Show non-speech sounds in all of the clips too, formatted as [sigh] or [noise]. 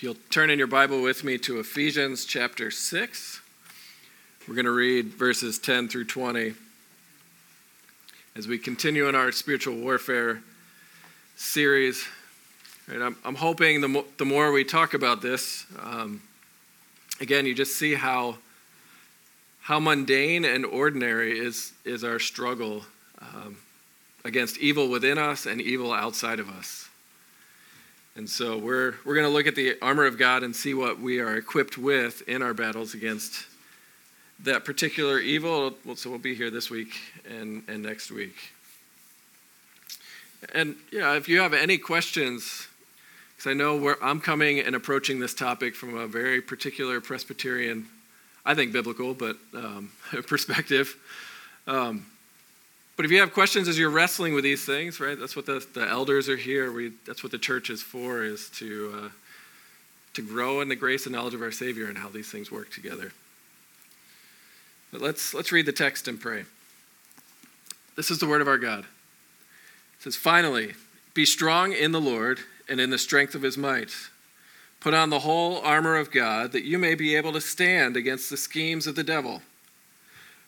If you'll turn in your Bible with me to Ephesians chapter 6, we're going to read verses 10 through 20 as we continue in our spiritual warfare series. I'm, I'm hoping the, mo- the more we talk about this, um, again, you just see how, how mundane and ordinary is, is our struggle um, against evil within us and evil outside of us. And so we're, we're going to look at the armor of God and see what we are equipped with in our battles against that particular evil. So we'll be here this week and, and next week. And yeah, if you have any questions, because I know I'm coming and approaching this topic from a very particular Presbyterian, I think biblical, but um, [laughs] perspective. Um, but if you have questions as you're wrestling with these things, right, that's what the, the elders are here. We, that's what the church is for, is to, uh, to grow in the grace and knowledge of our Savior and how these things work together. But let's, let's read the text and pray. This is the word of our God. It says, Finally, be strong in the Lord and in the strength of his might. Put on the whole armor of God that you may be able to stand against the schemes of the devil.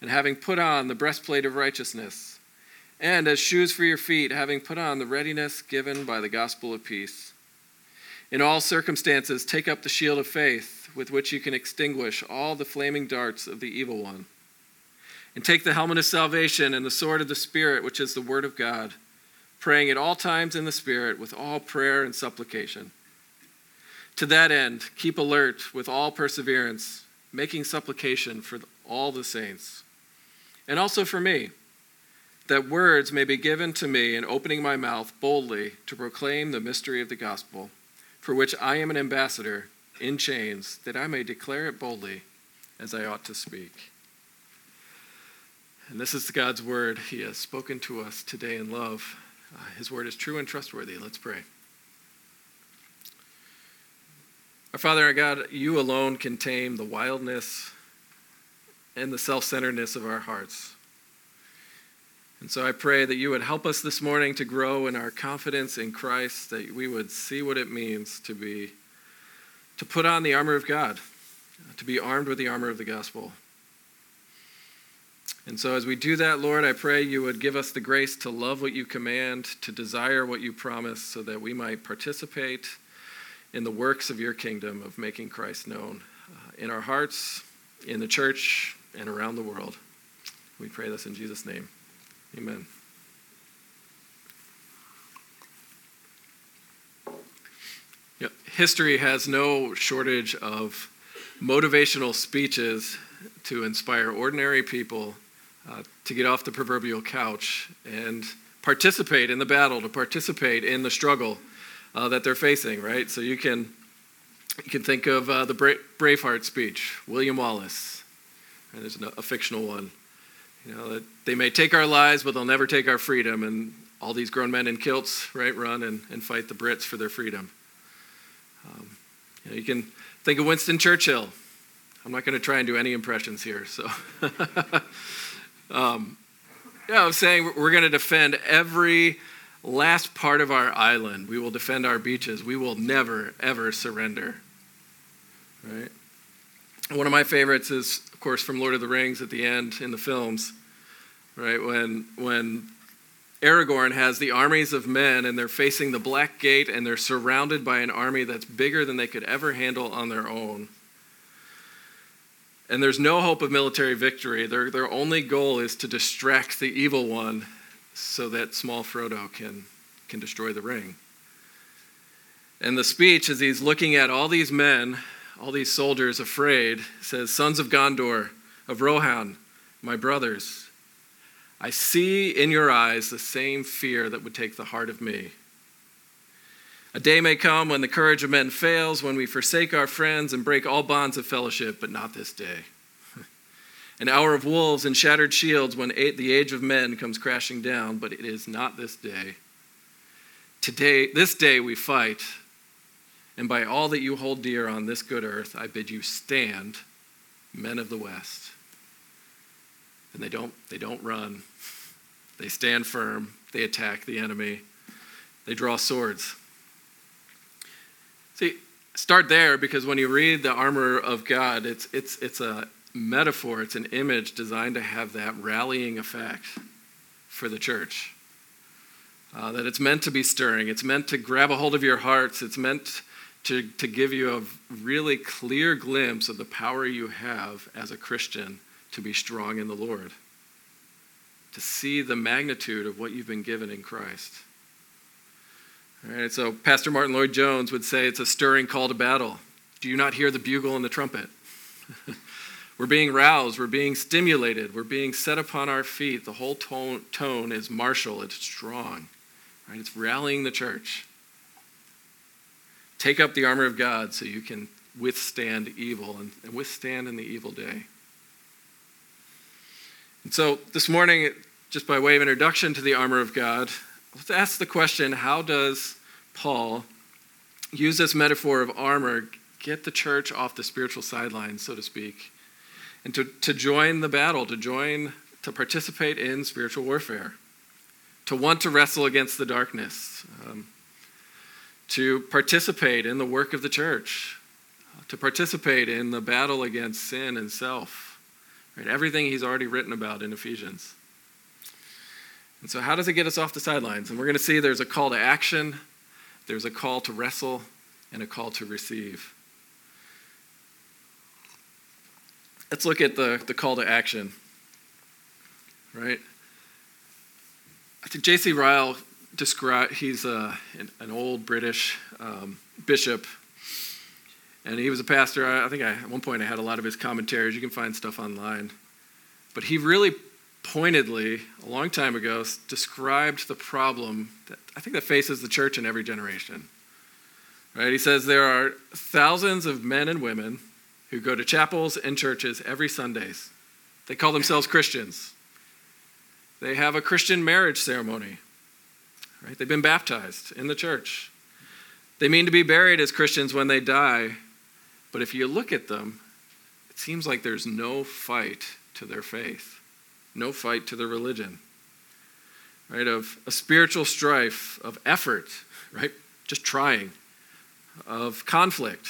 and having put on the breastplate of righteousness, and as shoes for your feet, having put on the readiness given by the gospel of peace. In all circumstances, take up the shield of faith with which you can extinguish all the flaming darts of the evil one. And take the helmet of salvation and the sword of the Spirit, which is the word of God, praying at all times in the Spirit with all prayer and supplication. To that end, keep alert with all perseverance, making supplication for all the saints and also for me, that words may be given to me in opening my mouth boldly to proclaim the mystery of the gospel, for which I am an ambassador in chains, that I may declare it boldly as I ought to speak. And this is God's word. He has spoken to us today in love. Uh, his word is true and trustworthy. Let's pray. Our Father, our God, you alone can tame the wildness and the self centeredness of our hearts. And so I pray that you would help us this morning to grow in our confidence in Christ, that we would see what it means to be, to put on the armor of God, to be armed with the armor of the gospel. And so as we do that, Lord, I pray you would give us the grace to love what you command, to desire what you promise, so that we might participate in the works of your kingdom of making Christ known uh, in our hearts, in the church, and around the world. We pray this in Jesus' name. Amen. Yep. History has no shortage of motivational speeches to inspire ordinary people uh, to get off the proverbial couch and participate in the battle, to participate in the struggle uh, that they're facing, right? So you can, you can think of uh, the Bra- Braveheart speech, William Wallace. And there's a fictional one. You know, they may take our lives, but they'll never take our freedom. And all these grown men in kilts, right, run and, and fight the Brits for their freedom. Um, you, know, you can think of Winston Churchill. I'm not going to try and do any impressions here. So, [laughs] um, yeah, I'm saying we're going to defend every last part of our island. We will defend our beaches. We will never, ever surrender. Right? One of my favorites is, of course, from Lord of the Rings at the end in the films, right? When, when Aragorn has the armies of men and they're facing the Black Gate and they're surrounded by an army that's bigger than they could ever handle on their own. And there's no hope of military victory. Their, their only goal is to distract the evil one so that small Frodo can, can destroy the ring. And the speech, as he's looking at all these men all these soldiers afraid, says, Sons of Gondor, of Rohan, my brothers, I see in your eyes the same fear that would take the heart of me. A day may come when the courage of men fails, when we forsake our friends and break all bonds of fellowship, but not this day. [laughs] An hour of wolves and shattered shields when the age of men comes crashing down, but it is not this day. Today, this day we fight, and by all that you hold dear on this good earth, I bid you stand, men of the West. And they don't, they don't run. They stand firm. They attack the enemy. They draw swords. See, start there because when you read the armor of God, it's, it's, it's a metaphor, it's an image designed to have that rallying effect for the church. Uh, that it's meant to be stirring, it's meant to grab a hold of your hearts, it's meant to, to give you a really clear glimpse of the power you have as a Christian to be strong in the Lord, to see the magnitude of what you've been given in Christ. All right, so Pastor Martyn Lloyd-Jones would say it's a stirring call to battle. Do you not hear the bugle and the trumpet? [laughs] we're being roused, we're being stimulated, we're being set upon our feet. The whole tone, tone is martial, it's strong. Right? It's rallying the church. Take up the armor of God so you can withstand evil and, and withstand in the evil day. And so this morning, just by way of introduction to the armor of God, let's ask the question how does Paul use this metaphor of armor, get the church off the spiritual sidelines, so to speak, and to, to join the battle, to join, to participate in spiritual warfare, to want to wrestle against the darkness, um, to participate in the work of the church, uh, to participate in the battle against sin and self, right? Everything he's already written about in Ephesians. And so, how does it get us off the sidelines? And we're going to see there's a call to action, there's a call to wrestle, and a call to receive. Let's look at the, the call to action. Right? I think J.C. Ryle he's a, an, an old British um, bishop, and he was a pastor. I, I think I, at one point I had a lot of his commentaries. You can find stuff online. But he really pointedly, a long time ago, described the problem that I think that faces the church in every generation. Right? He says there are thousands of men and women who go to chapels and churches every Sundays. They call themselves Christians. They have a Christian marriage ceremony. Right? They've been baptized in the church. They mean to be buried as Christians when they die, but if you look at them, it seems like there's no fight to their faith, no fight to their religion. Right? Of a spiritual strife, of effort, right? Just trying, of conflict,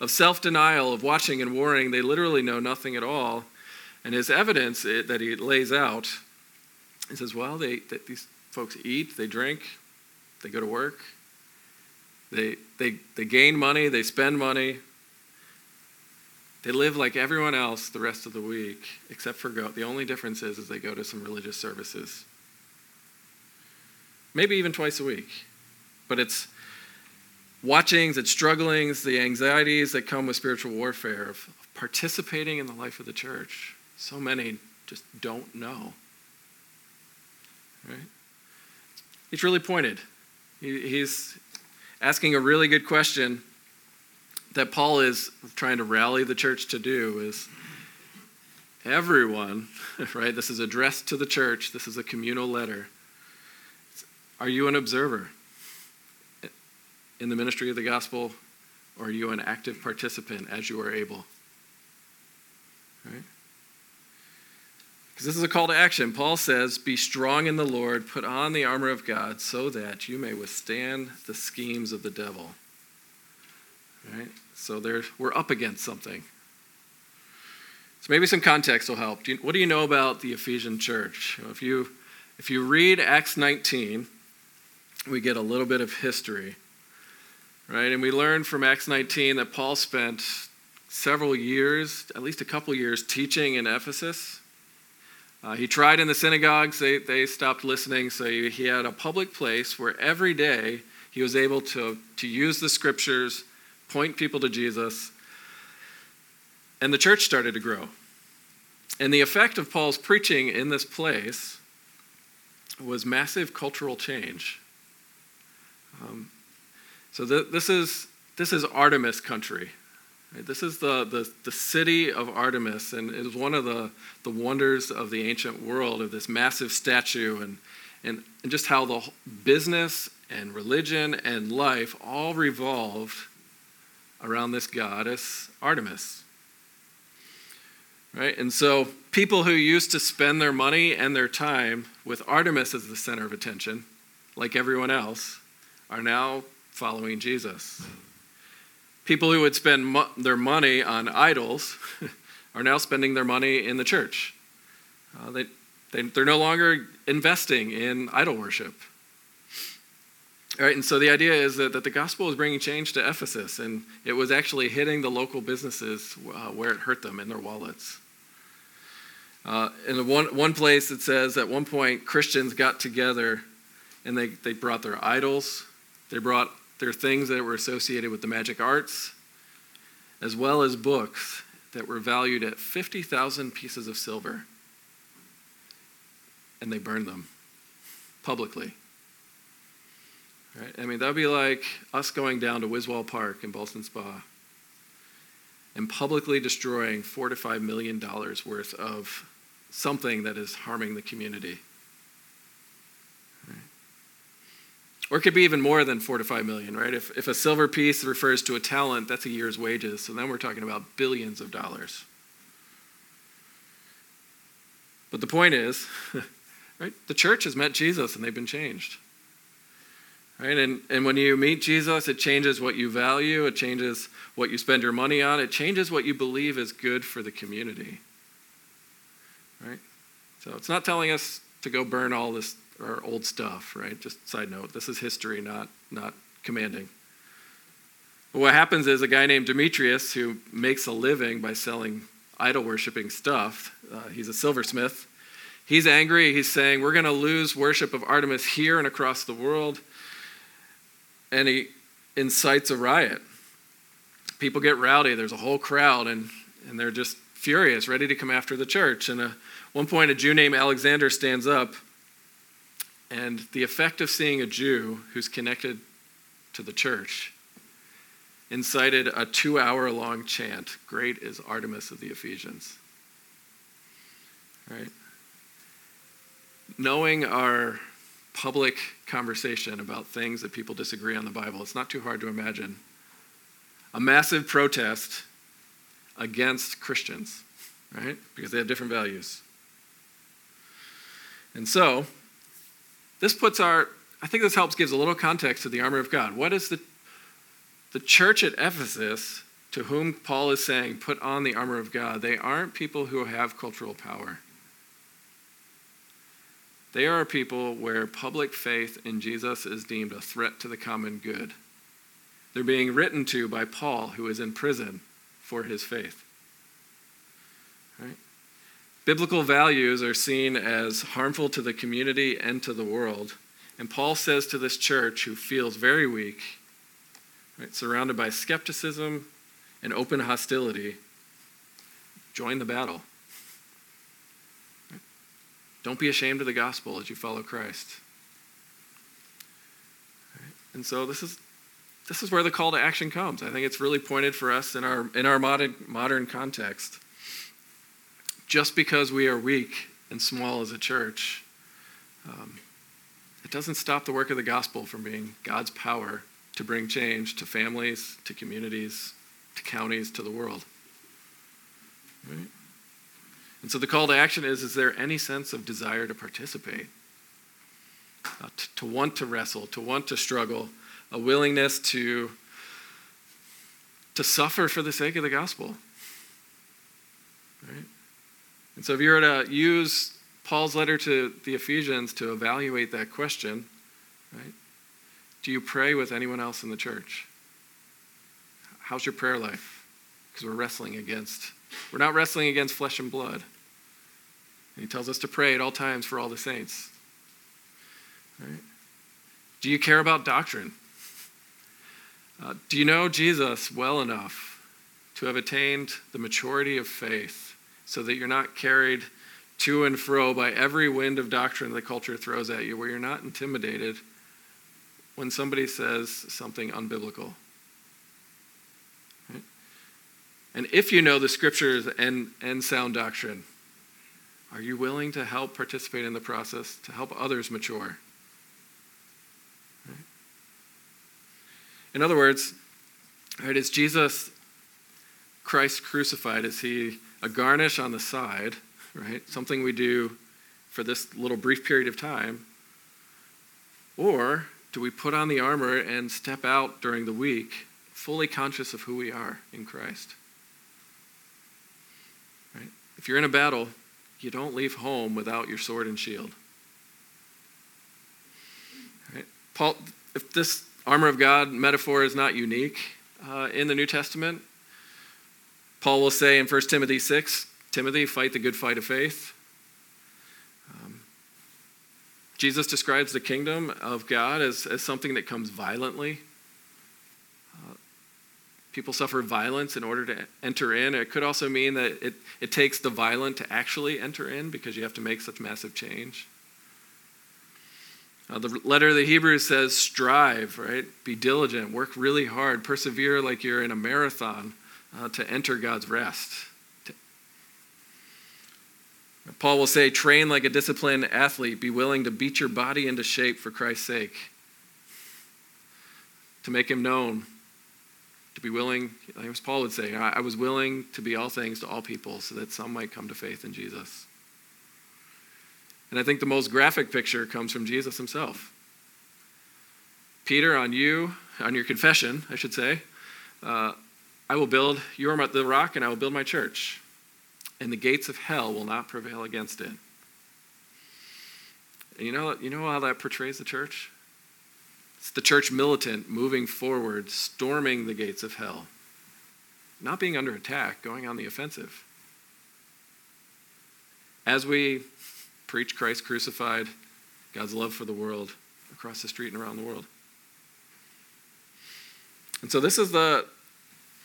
of self denial, of watching and warring. They literally know nothing at all. And his evidence eh, that he lays out, he says, well, they, these folks eat, they drink, they go to work, they, they, they gain money, they spend money. They live like everyone else the rest of the week, except for go. The only difference is, is they go to some religious services. Maybe even twice a week. But it's watchings, it's strugglings, the anxieties that come with spiritual warfare, of participating in the life of the church. So many just don't know. Right? He's really pointed. He's asking a really good question that Paul is trying to rally the church to do is everyone, [laughs] right? This is addressed to the church. This is a communal letter. Are you an observer? in the ministry of the gospel, or are you an active participant as you are able? Right? Because this is a call to action. Paul says, Be strong in the Lord, put on the armor of God, so that you may withstand the schemes of the devil. Right? So there, we're up against something. So maybe some context will help. Do you, what do you know about the Ephesian church? If you, if you read Acts 19, we get a little bit of history right? And we learn from Acts 19 that Paul spent several years, at least a couple years, teaching in Ephesus. Uh, he tried in the synagogues, they, they stopped listening, so he had a public place where every day he was able to, to use the scriptures, point people to Jesus, and the church started to grow. And the effect of Paul's preaching in this place was massive cultural change. Um, So th- this is this is Artemis country. This is the, the, the city of Artemis, and it is one of the, the wonders of the ancient world of this massive statue and, and, and just how the business and religion and life all revolved around this goddess Artemis. Right? And so people who used to spend their money and their time with Artemis as the center of attention, like everyone else, are now following Jesus. People who would spend mo- their money on idols [laughs] are now spending their money in the church. Uh, they, they, they're no longer investing in idol worship. All right, and so the idea is that, that the gospel is bringing change to Ephesus, and it was actually hitting the local businesses uh, where it hurt them in their wallets. Uh, in one, one place, it says at one point Christians got together and they, they brought their idols, they brought their things that were associated with the magic arts, as well as books that were valued at 50,000 pieces of silver. And they burned them publicly. Right? I mean, that would be like us going down to Wiswall Park in Boston Spa and publicly destroying four to five million dollars worth of something that is harming the community. Right? Or it could be even more than four to five million, right? If, if a silver piece refers to a talent, that's a year's wages. So then we're talking about billions of dollars. But the point is, [laughs] right? The church has met Jesus and they've been changed. Right? And, and when you meet Jesus, it changes what you value, it changes what you spend your money on, it changes what you believe is good for the community. Right? So it's not telling us to go burn all this our old stuff, right? Just side note, this is history, not not commanding. But what happens is a guy named Demetrius who makes a living by selling idol worshiping stuff. Uh, he's a silversmith. He's angry. He's saying, We're going to lose worship of Artemis here and across the world and he incites a riot. People get rowdy. There's a whole crowd, and, and they're just furious, ready to come after the church. And at one point, a Jew named Alexander stands up, and the effect of seeing a Jew who's connected to the church incited a two hour long chant Great is Artemis of the Ephesians. Right? Knowing our public conversation about things that people disagree on the Bible. It's not too hard to imagine. A massive protest against Christians, right? Because they have different values. And so, this puts our, I think this helps gives a little context to the armor of God. What is the, the church at Ephesus to whom Paul is saying, put on the armor of God? They aren't people who have cultural power. They are a people where public faith in Jesus is deemed a threat to the common good. They're being written to by Paul, who is in prison for his faith. Biblical values are seen as harmful to the community and to the world. And Paul says to this church, who feels very weak, right, surrounded by skepticism and open hostility, join the battle. Don't be ashamed of the gospel as you follow Christ. And so this is this is where the call to action comes. I think it's really pointed for us in our in our modern modern context. Just because we are weak and small as a church, um, it doesn't stop the work of the gospel from being God's power to bring change to families, to communities, to counties, to the world. Right? And so the call to action is is there any sense of desire to participate? Uh, to, to want to wrestle, to want to struggle, a willingness to, to suffer for the sake of the gospel. Right? And so if you were to use Paul's letter to the Ephesians to evaluate that question, right? Do you pray with anyone else in the church? How's your prayer life? Because we're wrestling against, we're not wrestling against flesh and blood. And he tells us to pray at all times for all the saints. Right? Do you care about doctrine? Uh, do you know Jesus well enough to have attained the maturity of faith so that you're not carried to and fro by every wind of doctrine the culture throws at you, where you're not intimidated when somebody says something unbiblical. Right? And if you know the scriptures and, and sound doctrine, are you willing to help participate in the process to help others mature? Right? In other words, right, is Jesus Christ crucified? Is he a garnish on the side, right? Something we do for this little brief period of time? Or do we put on the armor and step out during the week fully conscious of who we are in Christ? Right? If you're in a battle, you don't leave home without your sword and shield. Right? Paul, if this armor of God metaphor is not unique uh, in the New Testament, Paul will say in 1 Timothy 6 Timothy, fight the good fight of faith. Jesus describes the kingdom of God as, as something that comes violently. Uh, people suffer violence in order to enter in. It could also mean that it, it takes the violent to actually enter in because you have to make such massive change. Uh, the letter of the Hebrews says, strive, right? Be diligent, work really hard, persevere like you're in a marathon uh, to enter God's rest. Paul will say, train like a disciplined athlete. Be willing to beat your body into shape for Christ's sake. To make him known. To be willing, as Paul would say, I was willing to be all things to all people so that some might come to faith in Jesus. And I think the most graphic picture comes from Jesus himself. Peter, on you, on your confession, I should say, uh, I will build, you are the rock, and I will build my church and the gates of hell will not prevail against it. And you know, you know how that portrays the church? It's the church militant moving forward, storming the gates of hell, not being under attack, going on the offensive. As we preach Christ crucified, God's love for the world across the street and around the world. And so this is the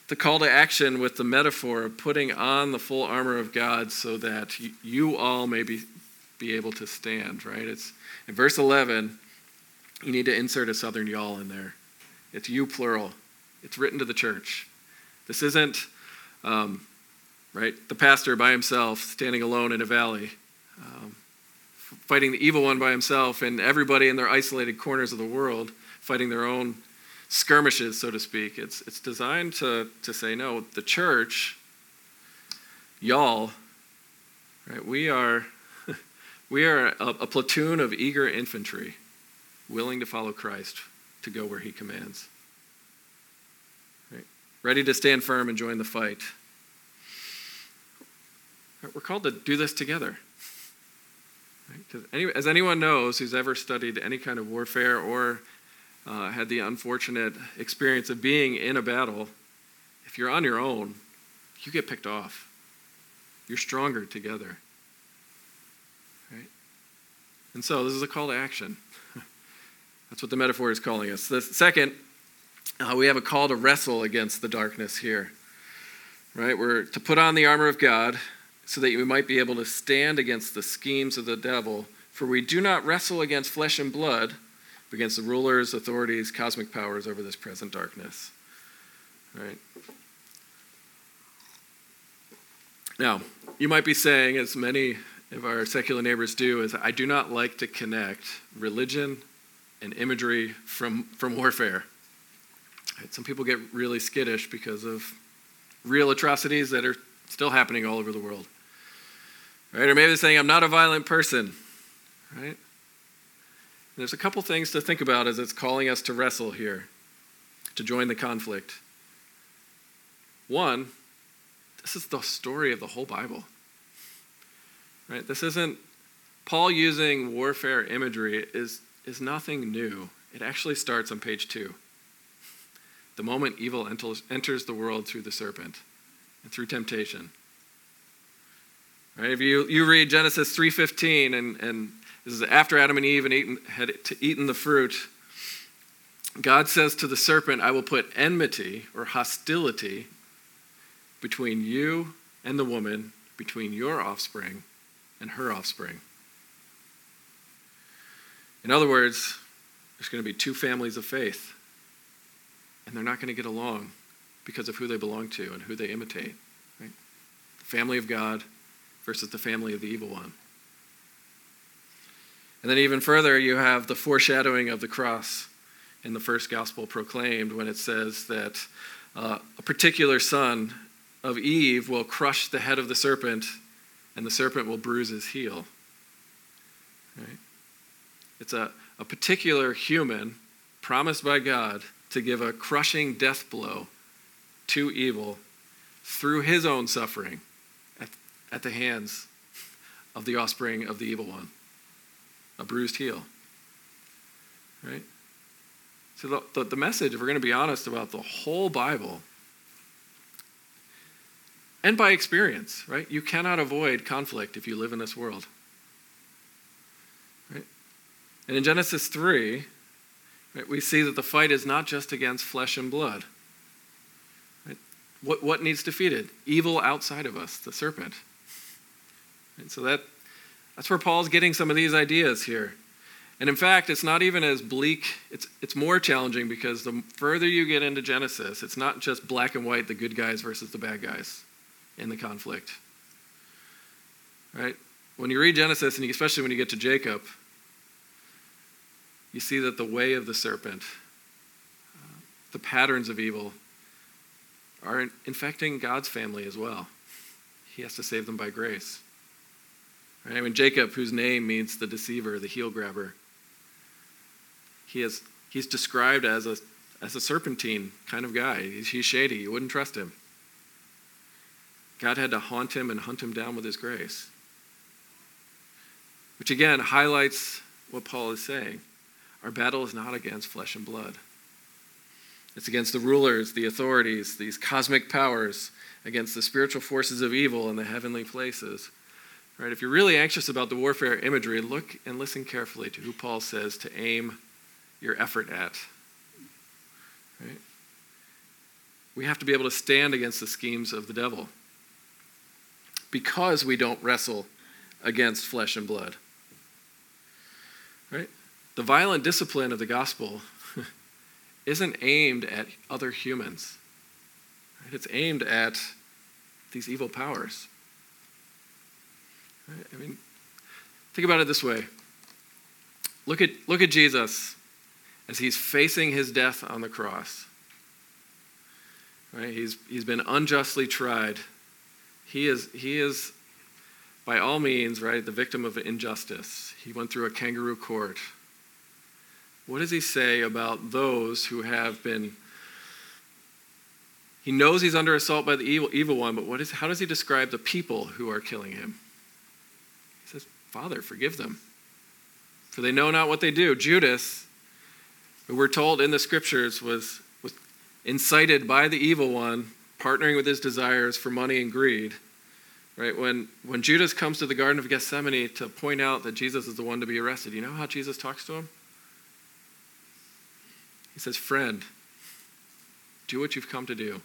the call to action with the metaphor of putting on the full armor of God so that you all may be, be able to stand, right? It's in verse 11, you need to insert a southern y'all in there. It's you plural. It's written to the church. This isn't, um, right, the pastor by himself standing alone in a valley, um, fighting the evil one by himself, and everybody in their isolated corners of the world fighting their own skirmishes, so to speak. It's, it's designed to, to say, no, the church, y'all, right, we are, [laughs] we are a, a platoon of eager infantry willing to follow Christ to go where he commands. Right? Ready to stand firm and join the fight. Right? We're called to do this together. Right? Any, as anyone knows who's ever studied any kind of warfare or uh, had the unfortunate experience of being in a battle, if you're on your own, you get picked off. You're stronger together. Right? And so this is a call to action. [laughs] That's what the metaphor is calling us. The second, uh, we have a call to wrestle against the darkness here. Right? We're to put on the armor of God so that we might be able to stand against the schemes of the devil. For we do not wrestle against flesh and blood against the rulers, authorities, cosmic powers over this present darkness. Right. Now, you might be saying, as many of our secular neighbors do, is I do not like to connect religion and imagery from, from warfare. Right? Some people get really skittish because of real atrocities that are still happening all over the world. Right? Or maybe they're saying, I'm not a violent person. Right? There's a couple things to think about as it's calling us to wrestle here, to join the conflict. One, this is the story of the whole Bible. Right? This isn't Paul using warfare imagery is, is nothing new. It actually starts on page two. The moment evil enters, enters the world through the serpent and through temptation. Right? If you, you read Genesis 3.15 and, and this is after Adam and Eve had eaten the fruit. God says to the serpent, I will put enmity or hostility between you and the woman, between your offspring and her offspring. In other words, there's going to be two families of faith, and they're not going to get along because of who they belong to and who they imitate. Right? The family of God versus the family of the evil one. And then, even further, you have the foreshadowing of the cross in the first gospel proclaimed when it says that uh, a particular son of Eve will crush the head of the serpent, and the serpent will bruise his heel. Right? It's a, a particular human promised by God to give a crushing death blow to evil through his own suffering at, at the hands of the offspring of the evil one a bruised heel. Right? So, the, the, the message, if we're going to be honest about the whole Bible, and by experience, right? You cannot avoid conflict if you live in this world. Right? And in Genesis 3, right, we see that the fight is not just against flesh and blood. Right? What, what needs defeated? Evil outside of us, the serpent. And so that, that's where Paul's getting some of these ideas here. And in fact, it's not even as bleak, it's, it's more challenging because the further you get into Genesis, it's not just black and white, the good guys versus the bad guys in the conflict. Right? When you read Genesis, and especially when you get to Jacob, you see that the way of the serpent, uh, the patterns of evil, are infecting God's family as well. He has to save them by grace. Right? Mean, Jacob, whose name means the deceiver, the heel grabber, he is, he's described as a, as a serpentine kind of guy. He's, he's shady. You wouldn't trust him. God had to haunt him and hunt him down with his grace. Which again highlights what Paul is saying. Our battle is not against flesh and blood. It's against the rulers, the authorities, these cosmic powers, against the spiritual forces of evil in the heavenly places. Right? If you're really anxious about the warfare imagery, look and listen carefully to who Paul says to aim your effort at. Right? We have to be able to stand against the schemes of the devil because we don't wrestle against flesh and blood. Right? The violent discipline of the gospel [laughs] isn't aimed at other humans. Right? It's aimed at these evil powers. I mean, think about it this way. Look at, look at Jesus as he's facing his death on the cross. Right? He's, he's been unjustly tried. He is, he is, by all means, right, the victim of injustice. He went through a kangaroo court. What does he say about those who have been? He knows he's under assault by the evil, evil one, but what is, how does he describe the people who are killing him? Father, forgive them, for they know not what they do. Judas who we're told in the scriptures was, was incited by the evil one, partnering with his desires for money and greed. Right? When, when Judas comes to the Garden of Gethsemane to point out that Jesus is the one to be arrested, you know how Jesus talks to him? He says, Friend, do what you've come to do.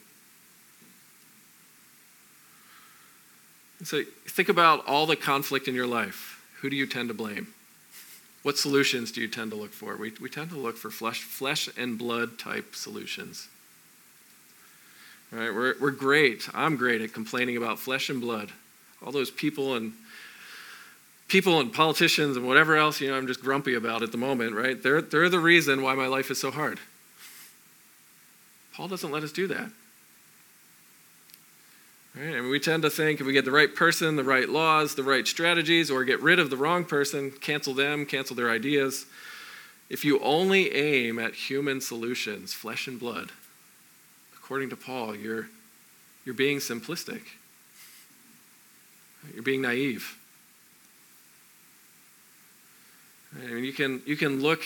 So think about all the conflict in your life. Who do you tend to blame? What solutions do you tend to look for? We, we tend to look for flesh, flesh and blood type solutions. All right, we're, we're great. I'm great at complaining about flesh and blood. All those people and people and politicians and whatever else, you know, I'm just grumpy about at the moment, right? They're, they're the reason why my life is so hard. Paul doesn't let us do that. Right? We tend to think if we get the right person, the right laws, the right strategies, or get rid of the wrong person, cancel them, cancel their ideas. If you only aim at human solutions, flesh and blood, according to Paul, you're, you're being simplistic. You're being naive. I mean, you can, you can look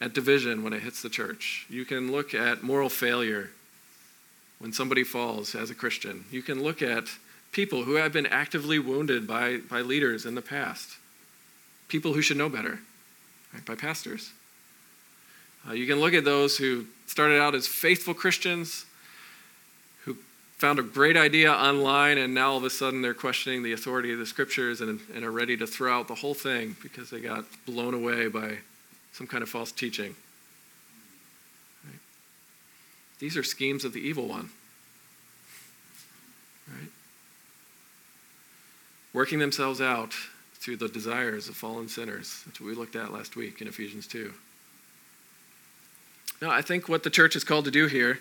at division when it hits the church. You can look at moral failure when somebody falls as a Christian. You can look at people who have been actively wounded by, by leaders in the past, people who should know better, right, by pastors. Uh, you can look at those who started out as faithful Christians, who found a great idea online, and now all of a sudden they're questioning the authority of the scriptures and, and are ready to throw out the whole thing because they got blown away by some kind of false teaching. These are schemes of the evil one. Right? Working themselves out through the desires of fallen sinners. That's what we looked at last week in Ephesians 2. Now, I think what the church is called to do here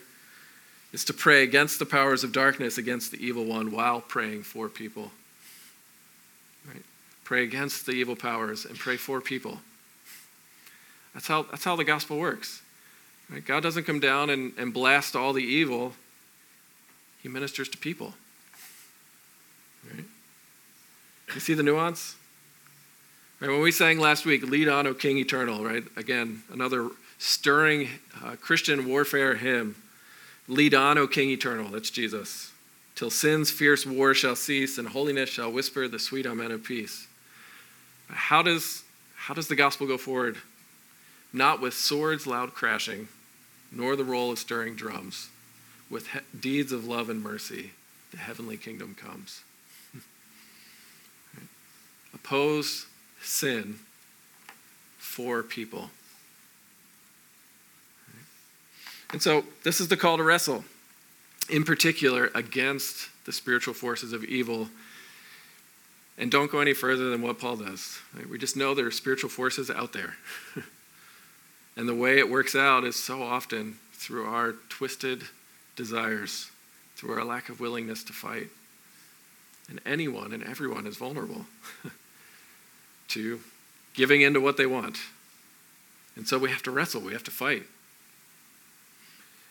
is to pray against the powers of darkness, against the evil one, while praying for people. Right? Pray against the evil powers and pray for people. That's how, that's how the gospel works. Right? God doesn't come down and, and blast all the evil, He ministers to people. Right? You see the nuance? Right, when we sang last week, Lead on, O King Eternal, right? Again, another stirring uh, Christian warfare hymn. Lead on, O King Eternal, that's Jesus, till sin's fierce war shall cease and holiness shall whisper the sweet amen of peace. How does, how does the gospel go forward? Not with swords loud crashing, nor the roll of stirring drums. With he- deeds of love and mercy, the heavenly kingdom comes. [laughs] Oppose sin for people. And so, this is the call to wrestle, in particular, against the spiritual forces of evil. And don't go any further than what Paul does. We just know there are spiritual forces out there. [laughs] and the way it works out is so often through our twisted desires, through our lack of willingness to fight. And anyone and everyone is vulnerable. [laughs] to giving in to what they want. And so we have to wrestle, we have to fight.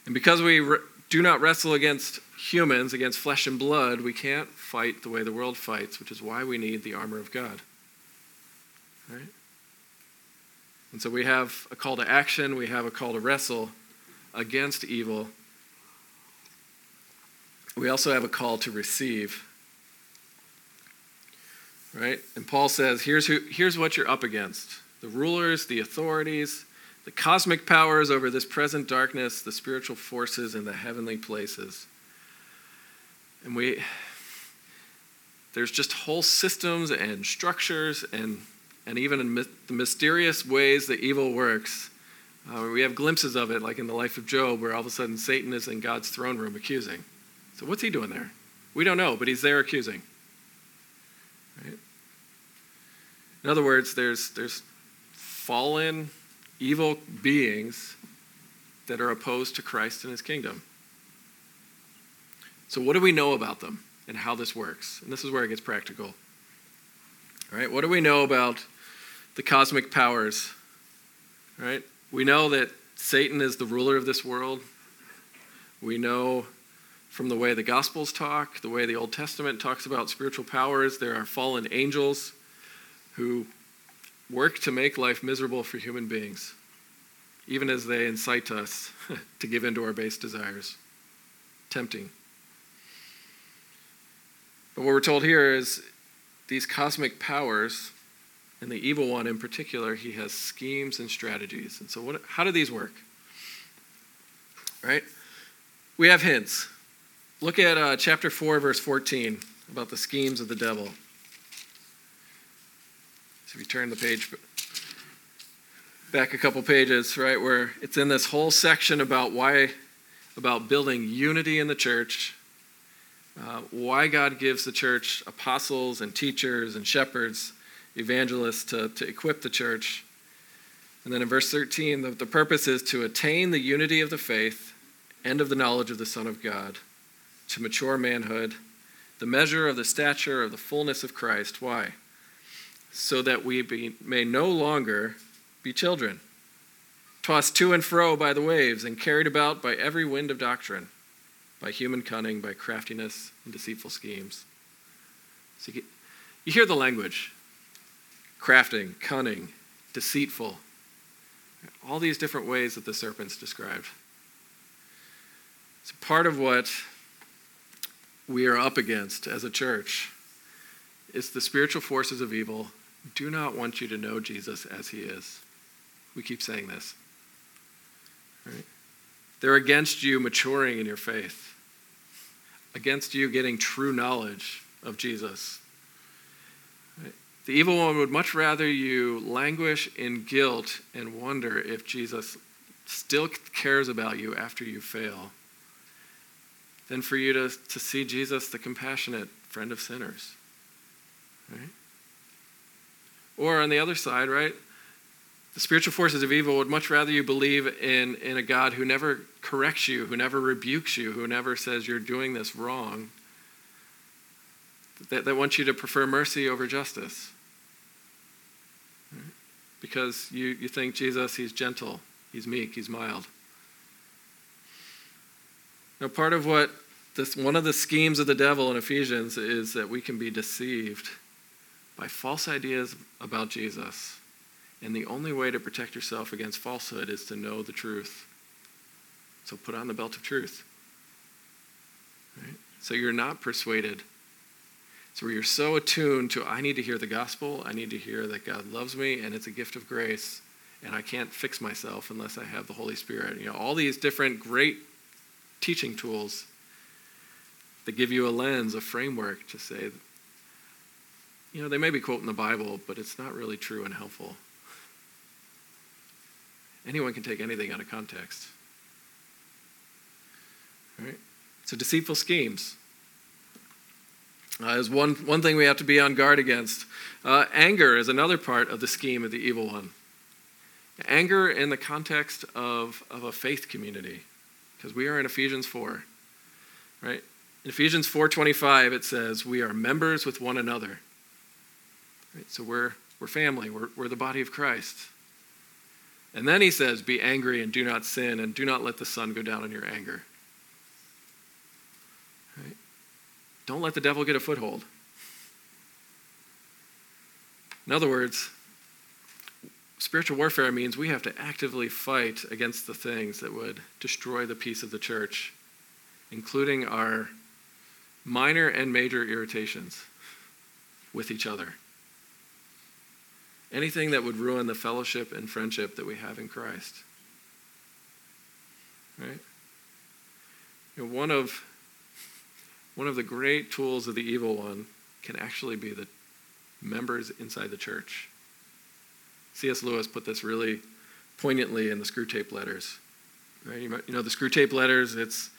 And because we re- do not wrestle against humans, against flesh and blood, we can't fight the way the world fights, which is why we need the armor of God. Right? And so we have a call to action, we have a call to wrestle against evil. We also have a call to receive right? And Paul says, here's, who, here's what you're up against the rulers, the authorities, the cosmic powers over this present darkness, the spiritual forces in the heavenly places. And we, there's just whole systems and structures and, and even in the mysterious ways that evil works. Uh, we have glimpses of it, like in the life of Job, where all of a sudden Satan is in God's throne room accusing. So, what's he doing there? We don't know, but he's there accusing. Right? In other words, there's, there's fallen, evil beings that are opposed to Christ and his kingdom. So, what do we know about them and how this works? And this is where it gets practical. All right, what do we know about the cosmic powers? Right? we know that Satan is the ruler of this world. We know from the way the Gospels talk, the way the Old Testament talks about spiritual powers, there are fallen angels who work to make life miserable for human beings, even as they incite us [laughs] to give in to our base desires. Tempting. But what we're told here is these cosmic powers, and the evil one in particular, he has schemes and strategies. And so, what, how do these work? Right? We have hints. Look at uh, chapter 4, verse 14, about the schemes of the devil. So if you turn the page back a couple pages, right, where it's in this whole section about why, about building unity in the church, uh, why God gives the church apostles and teachers and shepherds, evangelists to, to equip the church. And then in verse 13, the, the purpose is to attain the unity of the faith and of the knowledge of the Son of God to mature manhood, the measure of the stature of the fullness of Christ. Why? So that we be, may no longer be children, tossed to and fro by the waves and carried about by every wind of doctrine, by human cunning, by craftiness and deceitful schemes. So you, get, you hear the language crafting, cunning, deceitful, all these different ways that the serpent's described. So part of what we are up against as a church is the spiritual forces of evil do not want you to know Jesus as he is. We keep saying this. Right? They're against you maturing in your faith, against you getting true knowledge of Jesus. The evil one would much rather you languish in guilt and wonder if Jesus still cares about you after you fail than for you to, to see Jesus, the compassionate friend of sinners. Right? Or on the other side, right? The spiritual forces of evil would much rather you believe in, in a God who never corrects you, who never rebukes you, who never says you're doing this wrong, that, that wants you to prefer mercy over justice. Because you, you think Jesus, he's gentle, he's meek, he's mild. Now, part of what this, one of the schemes of the devil in Ephesians is that we can be deceived by false ideas about Jesus. And the only way to protect yourself against falsehood is to know the truth. So put on the belt of truth. Right? So you're not persuaded. So you're so attuned to, I need to hear the gospel, I need to hear that God loves me, and it's a gift of grace, and I can't fix myself unless I have the Holy Spirit. You know, all these different great teaching tools that give you a lens, a framework to say, you know, they may be quoting the Bible, but it's not really true and helpful. Anyone can take anything out of context. Right? So deceitful schemes uh, is one, one thing we have to be on guard against. Uh, anger is another part of the scheme of the evil one. Anger in the context of, of a faith community, because we are in Ephesians 4, right? In Ephesians 4:25 it says, "We are members with one another." Right? So we're we're family. We're, we're the body of Christ. And then he says, "Be angry and do not sin, and do not let the sun go down in your anger." Right? Don't let the devil get a foothold. In other words, spiritual warfare means we have to actively fight against the things that would destroy the peace of the church, including our minor and major irritations with each other. Anything that would ruin the fellowship and friendship that we have in Christ. Right? You know, one of one of the great tools of the evil one can actually be the members inside the church. C.S. Lewis put this really poignantly in the Screwtape Letters. Right? You know the Screwtape Letters, it's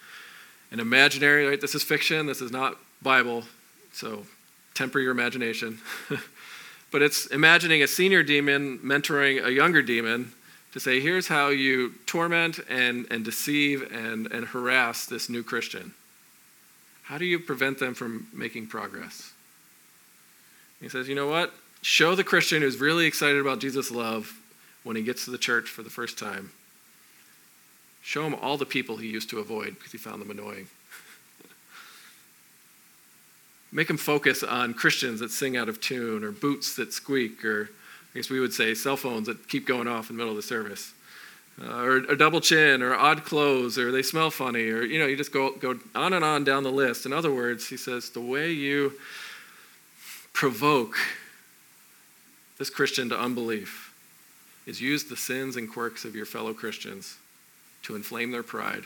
an imaginary, right? This is fiction, this is not Bible, so temper your imagination. [laughs] but it's imagining a senior demon mentoring a younger demon to say, here's how you torment and, and deceive and, and harass this new Christian. How do you prevent them from making progress? He says, you know what? Show the Christian who's really excited about Jesus' love when he gets to the church for the first time Show him all the people he used to avoid because he found them annoying. [laughs] Make him focus on Christians that sing out of tune, or boots that squeak, or I guess we would say cell phones that keep going off in the middle of the service, uh, or a double chin, or odd clothes, or they smell funny, or you know, you just go go on and on down the list. In other words, he says the way you provoke this Christian to unbelief is use the sins and quirks of your fellow Christians to inflame their pride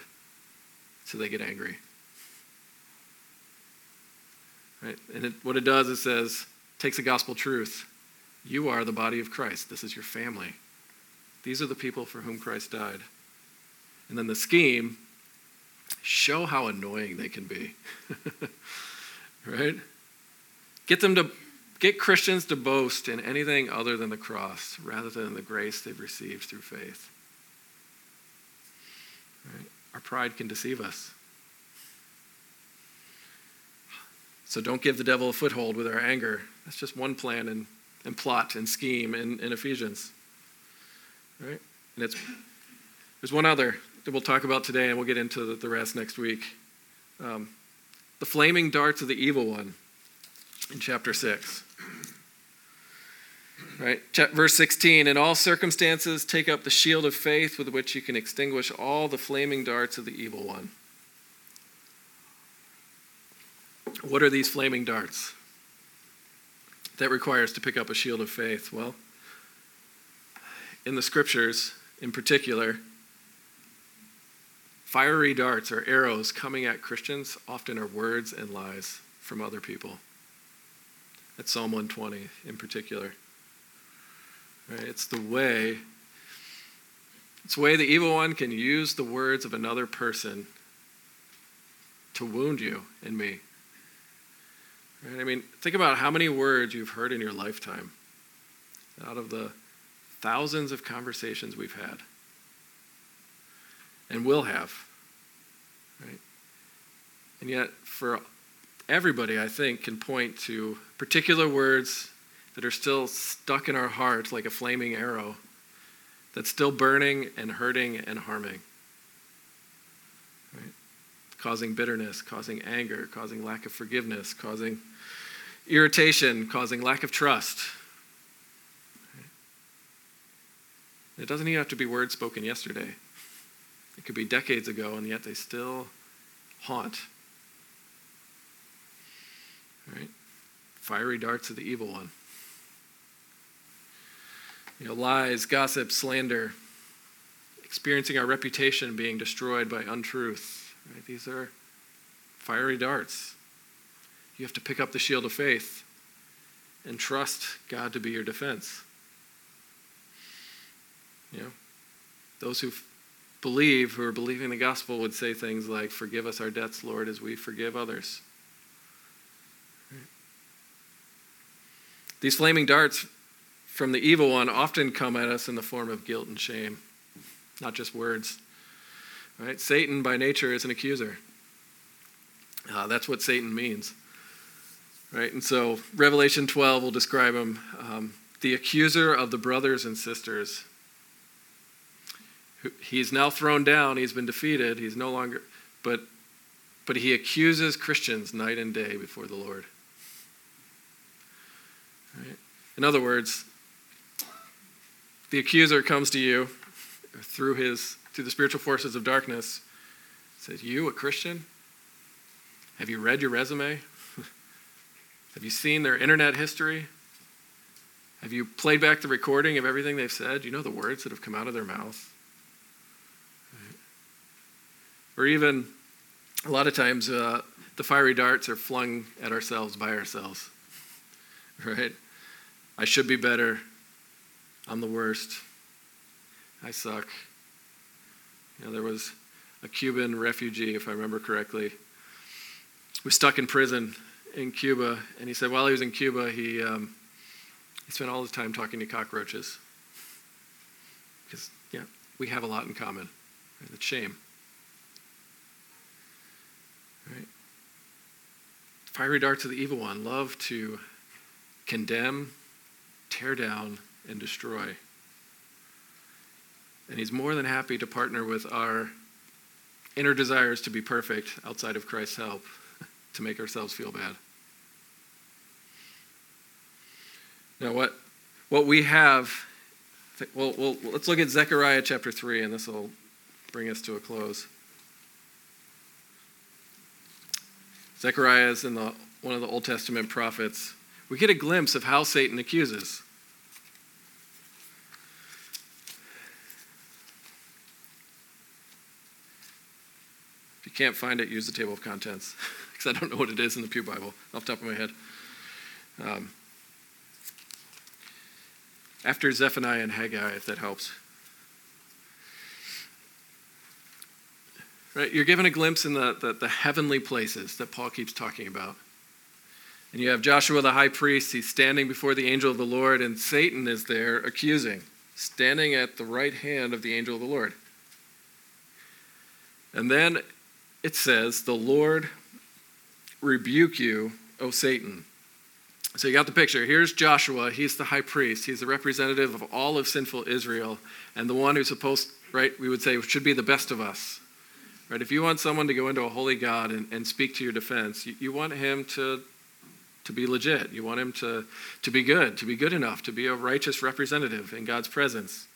so they get angry. Right? And it, what it does is says, takes a gospel truth. You are the body of Christ. This is your family. These are the people for whom Christ died. And then the scheme, show how annoying they can be. [laughs] right? Get them to get Christians to boast in anything other than the cross rather than the grace they've received through faith. Right? Our pride can deceive us. So don't give the devil a foothold with our anger. That's just one plan and, and plot and scheme in, in Ephesians. Right? And it's, there's one other that we'll talk about today, and we'll get into the, rest next week. Um, the flaming darts of the evil one in chapter 6. Right? Verse 16 In all circumstances, take up the shield of faith with which you can extinguish all the flaming darts of the evil one. What are these flaming darts that requires to pick up a shield of faith? Well, in the scriptures in particular, fiery darts or arrows coming at Christians often are words and lies from other people. That's Psalm 120 in particular. Right? It's the way it's the way the evil one can use the words of another person to wound you and me. Right? I mean, think about how many words you've heard in your lifetime out of the thousands of conversations we've had and will have. Right? And yet, for everybody, I think, can point to particular words that are still stuck in our heart like a flaming arrow that's still burning and hurting and harming. Right? Causing bitterness, causing anger, causing lack of forgiveness, causing irritation, causing lack of trust. Right? It doesn't even have to be words spoken yesterday. It could be decades ago, and yet they still haunt. Right? Fiery darts of the evil one you know, lies, gossip, slander, experiencing our reputation being destroyed by untruth. Right? These are fiery darts. You have to pick up the shield of faith and trust God to be your defense. You know, those who believe, who are believing the gospel, would say things like, Forgive us our debts, Lord, as we forgive others. These flaming darts from the evil one often come at us in the form of guilt and shame, not just words. Right? Satan, by nature, is an accuser. Uh, that's what Satan means. Right? And so Revelation 12 will describe him um, the accuser of the brothers and sisters. He's now thrown down, he's been defeated, he's no longer, but, but he accuses Christians night and day before the Lord. Right? In other words, the accuser comes to you through his through the spiritual forces of darkness says you a christian? Have you read your resume? [laughs] Have you seen their internet history? Have you played back the recording of everything they've said? You know the words that have come out of their mouth or even a lot of times uh, the fiery darts are flung at ourselves by ourselves [laughs] right i should be better I'm the worst. I suck. You know, there was a Cuban refugee, if I remember correctly, was stuck in prison in Cuba, and he said while he was in Cuba, he, um, he spent all his time talking to cockroaches. Because, yeah, we have a lot in common. It's shame. Fiery darts of the evil one love to condemn, tear down, and destroy. And he's more than happy to partner with our inner desires to be perfect outside of Christ's help [laughs] to make ourselves feel bad. Now, what, what we have, well, well, let's look at Zechariah chapter 3, and this will bring us to a close. Zechariah is in the, one of the Old Testament prophets. We get a glimpse of how Satan accuses. If you can't find it, use the table of contents, [laughs] because I don't know what it is in the Pew Bible off the top of my head. Um, after Zephaniah and Haggai, if that helps. Right, you're given a glimpse in the, the, the heavenly places that Paul keeps talking about. And you have Joshua the high priest, he's standing before the angel of the Lord, and Satan is there accusing, standing at the right hand of the angel of the Lord. And then it says, The Lord rebuke you, O Satan. So you got the picture. Here's Joshua. He's the high priest. He's the representative of all of sinful Israel and the one who's supposed, right, we would say, should be the best of us. Right? If you want someone to go into a holy God and, and speak to your defense, you, you want him to, to be legit. You want him to, to be good, to be good enough, to be a righteous representative in God's presence.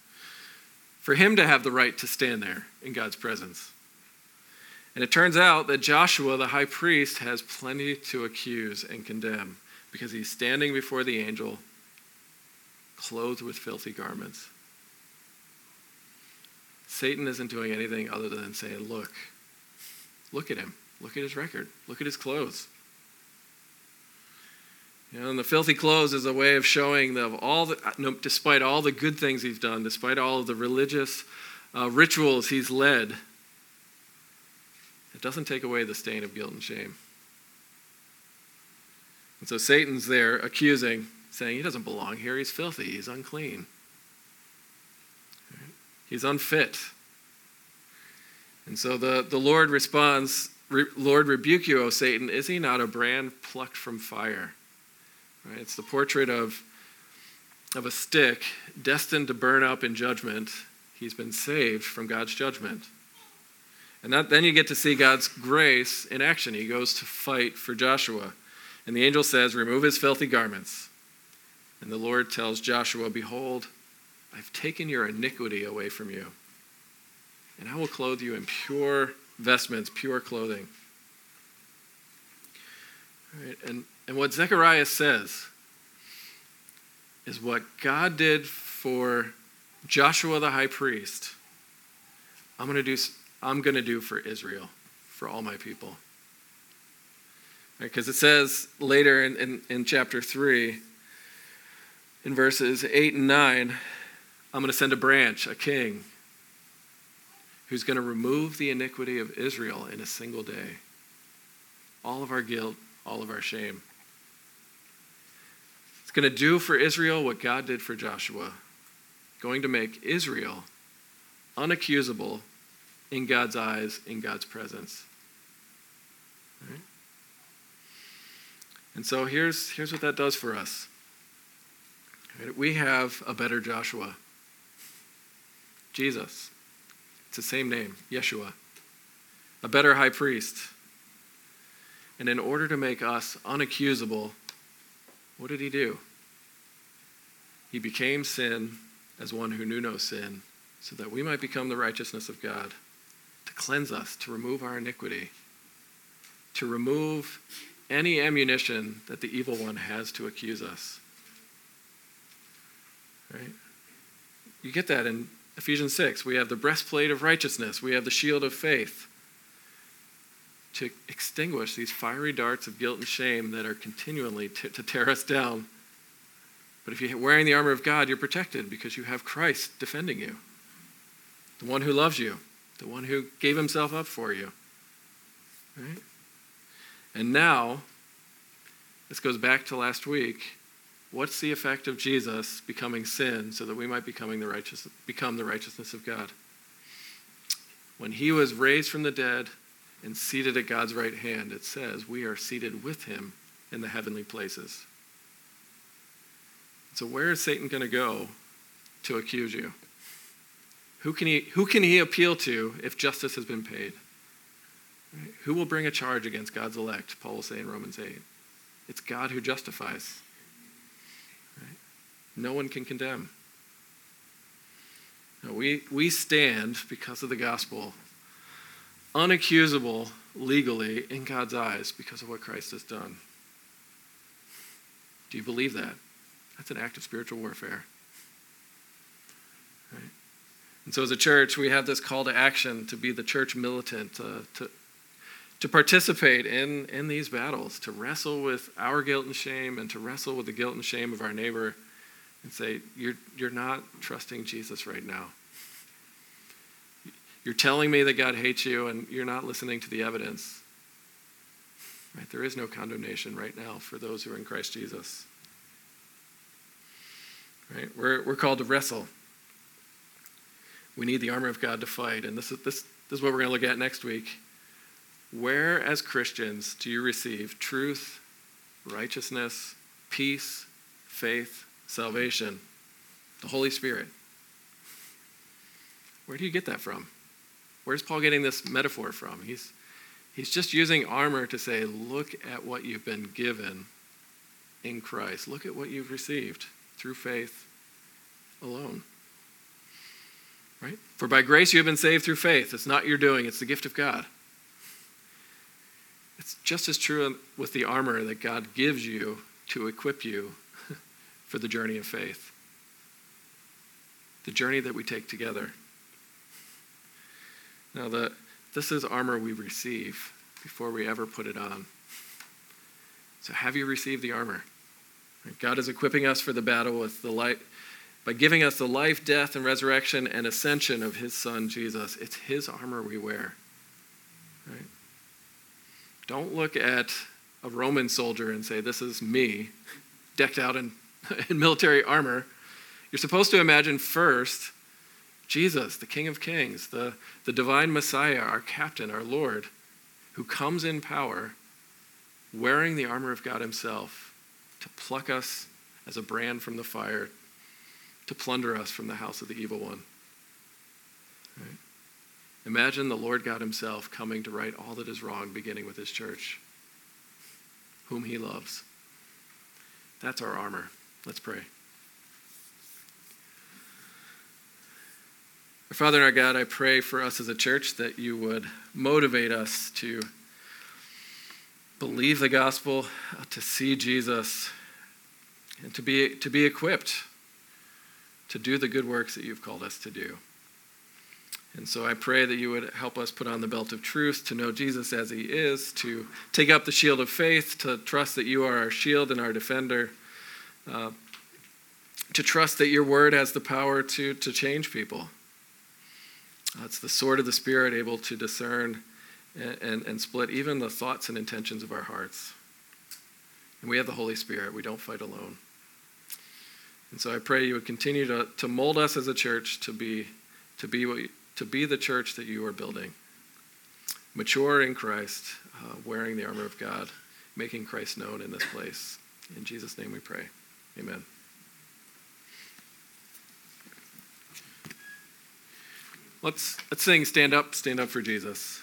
For him to have the right to stand there in God's presence. And it turns out that Joshua, the high priest, has plenty to accuse and condemn because he's standing before the angel, clothed with filthy garments. Satan isn't doing anything other than saying, Look, look at him. Look at his record. Look at his clothes. You know, and the filthy clothes is a way of showing of all the, no, despite all the good things he's done, despite all of the religious uh, rituals he's led, it doesn't take away the stain of guilt and shame. And so Satan's there accusing, saying he doesn't belong here. He's filthy. He's unclean. He's unfit. And so the, the Lord responds, Lord, rebuke you, O Satan. Is he not a brand plucked from fire? Right? It's the portrait of, of a stick destined to burn up in judgment. He's been saved from God's judgment. And that, then you get to see God's grace in action. He goes to fight for Joshua. And the angel says, Remove his filthy garments. And the Lord tells Joshua, Behold, I've taken your iniquity away from you, and I will clothe you in pure vestments, pure clothing. Right, and, and what Zechariah says is what God did for Joshua the high priest, I'm going to do, I'm going to do for Israel, for all my people. Because right, it says later in, in, in chapter 3, in verses 8 and 9, I'm going to send a branch, a king, who's going to remove the iniquity of Israel in a single day. All of our guilt, all of our shame. It's going to do for Israel what God did for Joshua, going to make Israel unaccusable in God's eyes, in God's presence. Right? And so here's, here's what that does for us. Right? We have a better Joshua. Jesus. It's the same name, Yeshua. A better high priest. And in order to make us unaccusable, what did he do? He became sin as one who knew no sin, so that we might become the righteousness of God, to cleanse us, to remove our iniquity, to remove any ammunition that the evil one has to accuse us. Right? You get that in Ephesians 6, we have the breastplate of righteousness, we have the shield of faith to extinguish these fiery darts of guilt and shame that are continually t- to tear us down. But if you're wearing the armor of God, you're protected because you have Christ defending you, the one who loves you, the one who gave himself up for you. Right? And now, this goes back to last week What's the effect of Jesus becoming sin so that we might becoming the righteous, become the righteousness of God? When he was raised from the dead and seated at God's right hand, it says we are seated with him in the heavenly places. So, where is Satan going to go to accuse you? Who can, he, who can he appeal to if justice has been paid? Who will bring a charge against God's elect? Paul will say in Romans 8. It's God who justifies no one can condemn. We, we stand because of the gospel, unaccusable legally in God's eyes because of what Christ has done. Do you believe that? That's an act of spiritual warfare. Right? And so, as a church, we have this call to action to be the church militant, uh, to, to participate in, in these battles, to wrestle with our guilt and shame, and to wrestle with the guilt and shame of our neighbor and say, You're, you're not trusting Jesus right now. You're telling me that God hates you, and you're not listening to the evidence. Right? There is no condemnation right now for those who are in Christ Jesus. Right? We're, we're called to wrestle. We need the armor of God to fight. And this is, this, this is what we're going to look at next week. Where, as Christians, do you receive truth, righteousness, peace, faith, salvation, the Holy Spirit. Where do you get that from? Where's Paul getting this metaphor from? He's, he's just using armor to say, look at what you've been given in Christ. Look at what you've received through faith alone. Right? For by grace you have been saved through faith. It's not your doing, it's the gift of God. It's just as true with the armor that God gives you to equip you for the journey of faith, the journey that we take together. Now, the, this is armor we receive before we ever put it on. So, have you received the armor? God is equipping us for the battle with the light by giving us the life, death, and resurrection and ascension of his son Jesus. It's his armor we wear. Right? Don't look at a Roman soldier and say, This is me, decked out in, [laughs] in military armor. You're supposed to imagine first Jesus, the King of Kings, the, the divine Messiah, our captain, our Lord, who comes in power, wearing the armor of God Himself to pluck us as a brand from the fire, to plunder us from the house of the evil one. Right? Imagine the Lord God Himself coming to right all that is wrong, beginning with His church, whom He loves. That's our armor. Let's pray. Our Father and our God, I pray for us as a church that you would motivate us to believe the gospel, uh, to see Jesus, and to be, to be equipped to do the good works that you've called us to do. And so I pray that you would help us put on the belt of truth, to know Jesus as he is, to take up the shield of faith, to trust that you are our shield and our defender, to trust that your word has the power to, to change people. It's the sword of the Spirit able to discern and, and, and split even the thoughts and intentions of our hearts. And we have the Holy Spirit. We don't fight alone. And so I pray you would continue to, to mold us as a church to be, to, be what to be the church that you are building. Mature in Christ, uh, wearing the armor of God, making Christ known in this place. In Jesus' name we pray. Amen. Let's, let's sing Stand Up, Stand Up for Jesus.